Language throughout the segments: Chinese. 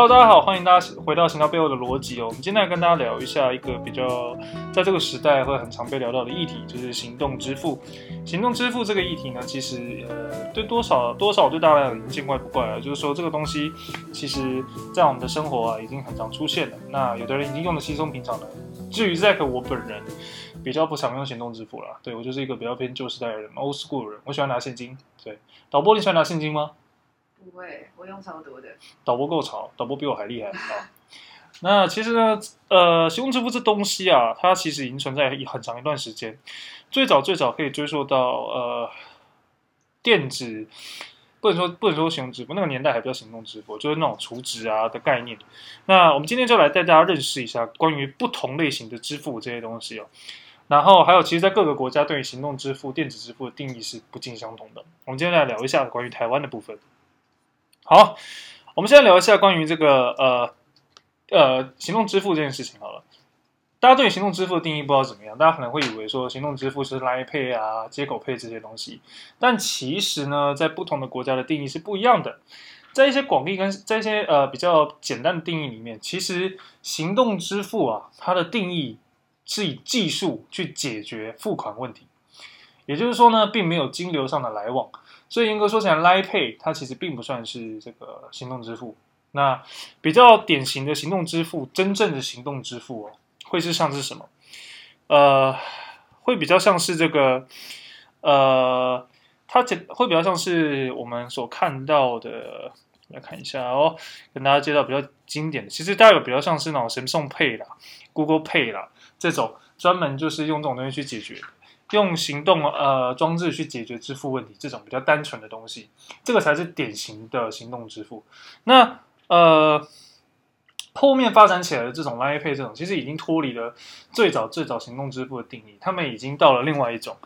Hello，大家好，欢迎大家回到行道背后的逻辑哦。我们今天来跟大家聊一下一个比较在这个时代会很常被聊到的议题，就是行动支付。行动支付这个议题呢，其实呃，对多少多少对大家来讲已经见怪不怪了。就是说这个东西，其实在我们的生活啊，已经很常出现了。那有的人已经用的稀松平常了。至于 Zack 我本人，比较不常用行动支付了。对，我就是一个比较偏旧时代的人，old school 人。我喜欢拿现金。对，导播你喜欢拿现金吗？不会，我用超多的。导播够潮，导播比我还厉害啊！那其实呢，呃，行动支付这东西啊，它其实已经存在很长一段时间。最早最早可以追溯到呃，电子，不能说不能说行动支付，那个年代还不叫行动支付，就是那种储值啊的概念。那我们今天就来带大家认识一下关于不同类型的支付这些东西哦。然后还有，其实，在各个国家对于行动支付、电子支付的定义是不尽相同的。我们今天来聊一下关于台湾的部分。好，我们现在聊一下关于这个呃呃行动支付这件事情好了。大家对于行动支付的定义不知道怎么样，大家可能会以为说行动支付是 Line Pay 啊、接口 Pay 这些东西，但其实呢，在不同的国家的定义是不一样的。在一些广义跟在一些呃比较简单的定义里面，其实行动支付啊，它的定义是以技术去解决付款问题，也就是说呢，并没有金流上的来往。所以严格说起来，Line Pay 它其实并不算是这个行动支付。那比较典型的行动支付，真正的行动支付哦，会是像是什么？呃，会比较像是这个，呃，它会比较像是我们所看到的，来看一下哦，跟大家介绍比较经典的，其实大家有比较像是那种 Samsung Pay 啦、Google Pay 啦这种，专门就是用这种东西去解决。用行动呃装置去解决支付问题，这种比较单纯的东西，这个才是典型的行动支付。那呃后面发展起来的这种 Line Pay 这种，其实已经脱离了最早最早行动支付的定义，他们已经到了另外一种。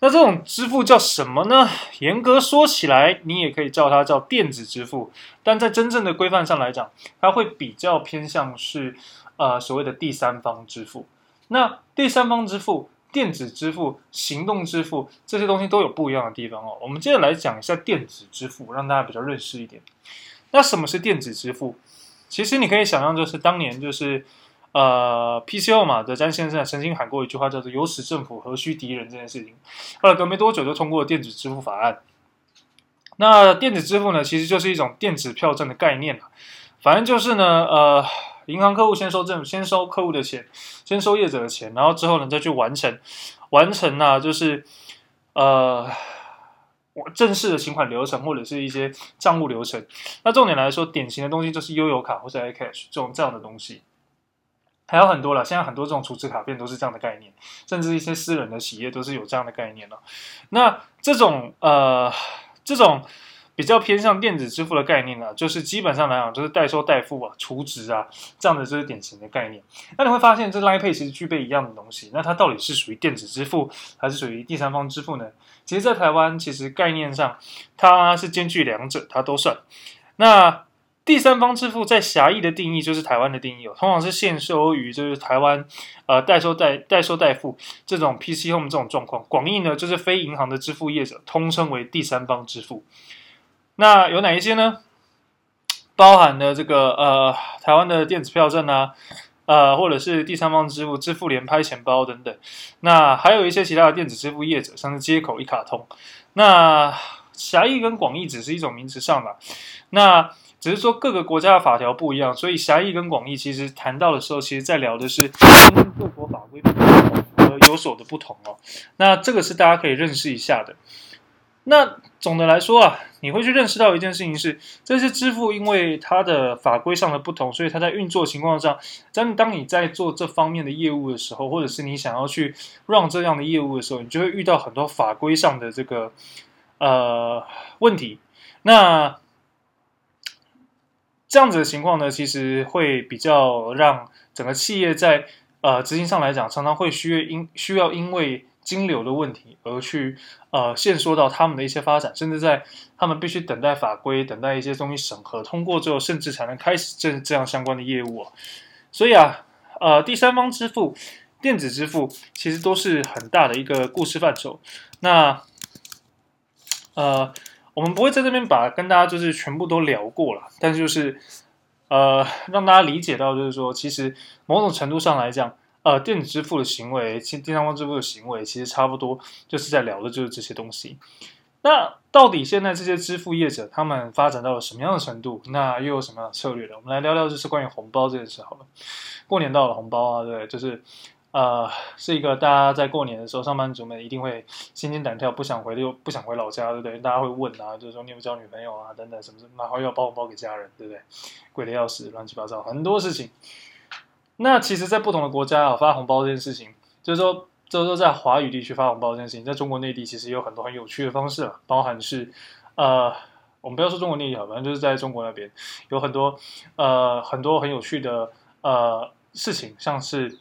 那这种支付叫什么呢？严格说起来，你也可以叫它叫电子支付，但在真正的规范上来讲，它会比较偏向是呃所谓的第三方支付。那第三方支付。电子支付、行动支付这些东西都有不一样的地方哦。我们接着来讲一下电子支付，让大家比较认识一点。那什么是电子支付？其实你可以想象，就是当年就是呃，PCO 嘛，德詹先生曾经喊过一句话，叫做“有此政府，何须敌人”这件事情。后来隔没多久就通过了电子支付法案。那电子支付呢，其实就是一种电子票证的概念。反正就是呢，呃。银行客户先收政府，先收客户的钱，先收业者的钱，然后之后呢，再去完成，完成呢、啊，就是呃我，正式的请款流程或者是一些账务流程。那重点来说，典型的东西就是悠游卡或者 iCash 这种这样的东西，还有很多了。现在很多这种储值卡片都是这样的概念，甚至一些私人的企业都是有这样的概念了。那这种呃，这种。比较偏向电子支付的概念呢，就是基本上来讲，就是代收代付啊、储值啊这样的，就是典型的概念。那你会发现，这 Line Pay 其实具备一样的东西。那它到底是属于电子支付，还是属于第三方支付呢？其实，在台湾，其实概念上它是兼具两者，它都算。那第三方支付在狭义的定义，就是台湾的定义哦，通常是现收于就是台湾呃代收代代收代付这种 PC Home 这种状况。广义呢，就是非银行的支付业者，通称为第三方支付。那有哪一些呢？包含了这个呃台湾的电子票证啊，呃或者是第三方支付、支付连拍钱包等等。那还有一些其他的电子支付业者，像是接口、一卡通。那狭义跟广义只是一种名词上吧，那只是说各个国家的法条不一样，所以狭义跟广义其实谈到的时候，其实在聊的是各国法规呃有所的不同哦。那这个是大家可以认识一下的。那总的来说啊，你会去认识到一件事情是，这些支付因为它的法规上的不同，所以它在运作情况上，当当你在做这方面的业务的时候，或者是你想要去 run 这样的业务的时候，你就会遇到很多法规上的这个呃问题。那这样子的情况呢，其实会比较让整个企业在呃执行上来讲，常常会需要因需要因为。金流的问题，而去呃限缩到他们的一些发展，甚至在他们必须等待法规、等待一些东西审核通过之后，甚至才能开始这这样相关的业务啊。所以啊，呃，第三方支付、电子支付其实都是很大的一个故事范畴。那呃，我们不会在这边把跟大家就是全部都聊过了，但是就是呃，让大家理解到，就是说，其实某种程度上来讲，呃，电子支付的行为，其第三方支付的行为，其实差不多就是在聊的就是这些东西。那到底现在这些支付业者他们发展到了什么样的程度？那又有什么样的策略呢？我们来聊聊，就是关于红包这件事好了。过年到了，红包啊，对，就是。呃，是一个大家在过年的时候，上班族们一定会心惊胆跳，不想回又不想回老家，对不对？大家会问啊，就是说你有没有交女朋友啊，等等什么什么，然后又要包红包给家人，对不对？贵的要死，乱七八糟，很多事情。那其实，在不同的国家啊，发红包这件事情，就是说，就是说，在华语地区发红包这件事情，在中国内地其实有很多很有趣的方式啊，包含是呃，我们不要说中国内地啊，反正就是在中国那边有很多呃很多很有趣的呃事情，像是。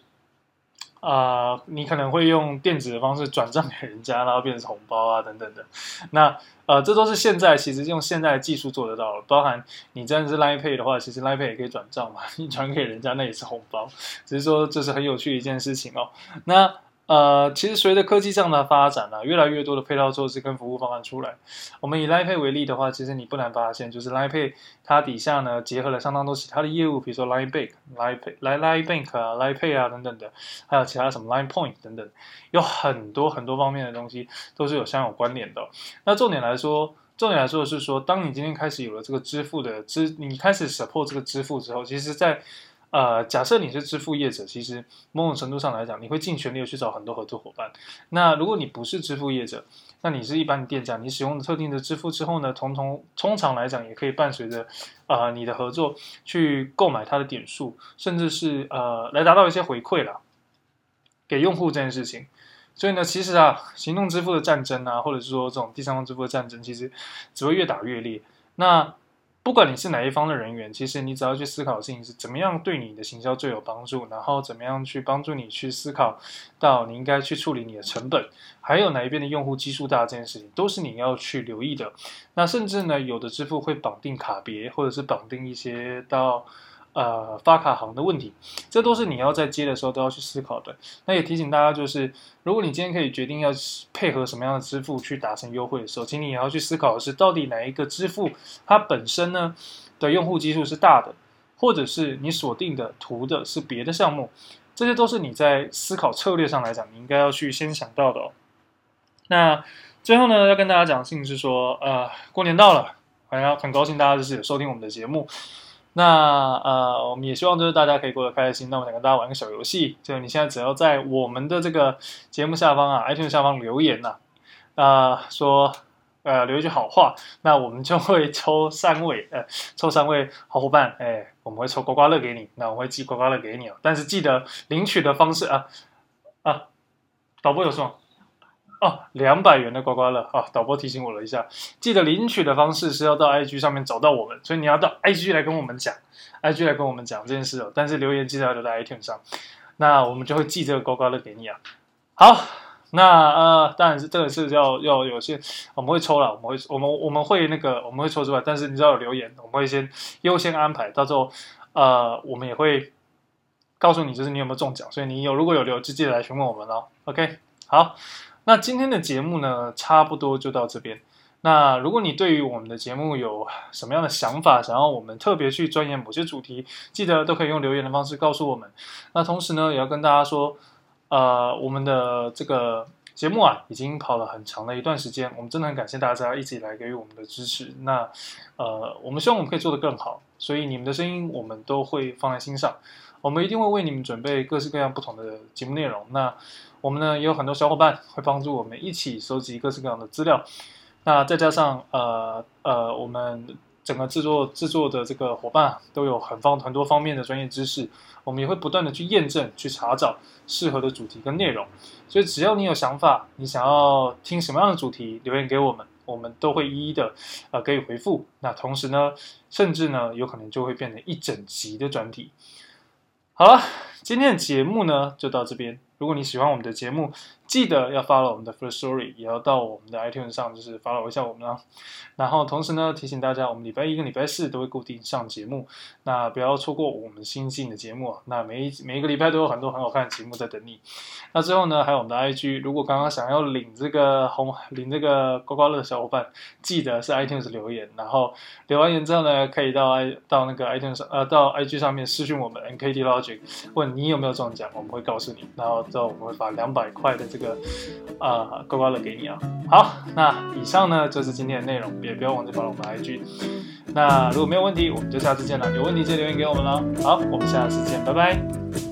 啊、你可能会用电子的方式转账给人家，然后变成红包啊等等的。那呃，这都是现在其实用现在的技术做得到了。包含你真的是 Line Pay 的话，其实 Line Pay 也可以转账嘛，你转给人家那也是红包。只是说这是很有趣的一件事情哦。那。呃，其实随着科技这样的发展呢、越来越多的配套措施跟服务方案出来。我们以 Line Pay 为例的话，其实你不难发现，就是 Line Pay 它底下呢结合了相当多其他的业务，比如说 Line Bank、Line Pay、Line Bank 啊、Line Pay 啊等等的，还有其他什么 Line Point 等等，有很多很多方面的东西都是有相有关联的。那重点来说，重点来说是说，当你今天开始有了这个支付的支，你开始 support 这个支付之后，其实在呃，假设你是支付业者，其实某种程度上来讲，你会尽全力的去找很多合作伙伴。那如果你不是支付业者，那你是一般的店家，你使用特定的支付之后呢，通通通常来讲，也可以伴随着呃你的合作去购买它的点数，甚至是呃来达到一些回馈啦，给用户这件事情。所以呢，其实啊，行动支付的战争啊，或者是说这种第三方支付的战争，其实只会越打越烈。那不管你是哪一方的人员，其实你只要去思考的事情是怎么样对你的行销最有帮助，然后怎么样去帮助你去思考到你应该去处理你的成本，还有哪一边的用户基数大这件事情，都是你要去留意的。那甚至呢，有的支付会绑定卡别，或者是绑定一些到。呃，发卡行的问题，这都是你要在接的时候都要去思考的。那也提醒大家，就是如果你今天可以决定要配合什么样的支付去达成优惠的时候，请你也要去思考的是，到底哪一个支付它本身呢的用户基数是大的，或者是你锁定的图的是别的项目，这些都是你在思考策略上来讲，你应该要去先想到的哦。那最后呢，要跟大家讲的事情是说，呃，过年到了，很要很高兴大家就是收听我们的节目。那呃，我们也希望就是大家可以过得开心。那我想跟大家玩个小游戏，就是你现在只要在我们的这个节目下方啊，iTunes 下方留言呐、啊，说呃留一句好话，那我们就会抽三位呃抽三位好伙伴，哎，我们会抽刮刮乐给你，那我会寄刮刮乐给你哦。但是记得领取的方式啊啊，导播有说。哦，两百元的刮刮乐啊！导播提醒我了一下，记得领取的方式是要到 IG 上面找到我们，所以你要到 IG 来跟我们讲，IG 来跟我们讲这件事哦。但是留言记得要留在 iTunes 上，那我们就会寄这个刮刮乐给你啊。好，那呃，当然是这个是要要有些我们会抽了，我们会我们我们会那个我们会抽出来，但是你知道有留言，我们会先优先安排，到时候呃，我们也会告诉你就是你有没有中奖，所以你有如果有留就记得来询问我们哦。OK，好。那今天的节目呢，差不多就到这边。那如果你对于我们的节目有什么样的想法，想要我们特别去钻研某些主题，记得都可以用留言的方式告诉我们。那同时呢，也要跟大家说，呃，我们的这个节目啊，已经跑了很长的一段时间，我们真的很感谢大家一直以来给予我们的支持。那呃，我们希望我们可以做得更好，所以你们的声音我们都会放在心上。我们一定会为你们准备各式各样不同的节目内容。那我们呢，也有很多小伙伴会帮助我们一起收集各式各样的资料。那再加上呃呃，我们整个制作制作的这个伙伴都有很方很多方面的专业知识，我们也会不断的去验证、去查找适合的主题跟内容。所以只要你有想法，你想要听什么样的主题，留言给我们，我们都会一一的呃给予回复。那同时呢，甚至呢，有可能就会变成一整集的专题。好了。今天的节目呢就到这边。如果你喜欢我们的节目，记得要 follow 我们的 First Story，也要到我们的 iTunes 上，就是 follow 一下我们啊。然后同时呢，提醒大家，我们礼拜一跟礼拜四都会固定上节目，那不要错过我们新进的节目啊。那每一每一个礼拜都有很多很好看的节目在等你。那最后呢，还有我们的 IG，如果刚刚想要领这个红领这个刮刮乐的小伙伴，记得是 iTunes 留言，然后留完言之后呢，可以到 i 到那个 iTunes 上呃到 IG 上面私讯我们 NKD Logic，问你有没有中奖，我们会告诉你，然后之后我们会发两百块的这个。啊，刮刮乐给你啊！好，那以上呢就是今天的内容，也不要忘记关注我们 IG。那如果没有问题，我们就下次见了。有问题就留言给我们了。好，我们下次见，拜拜。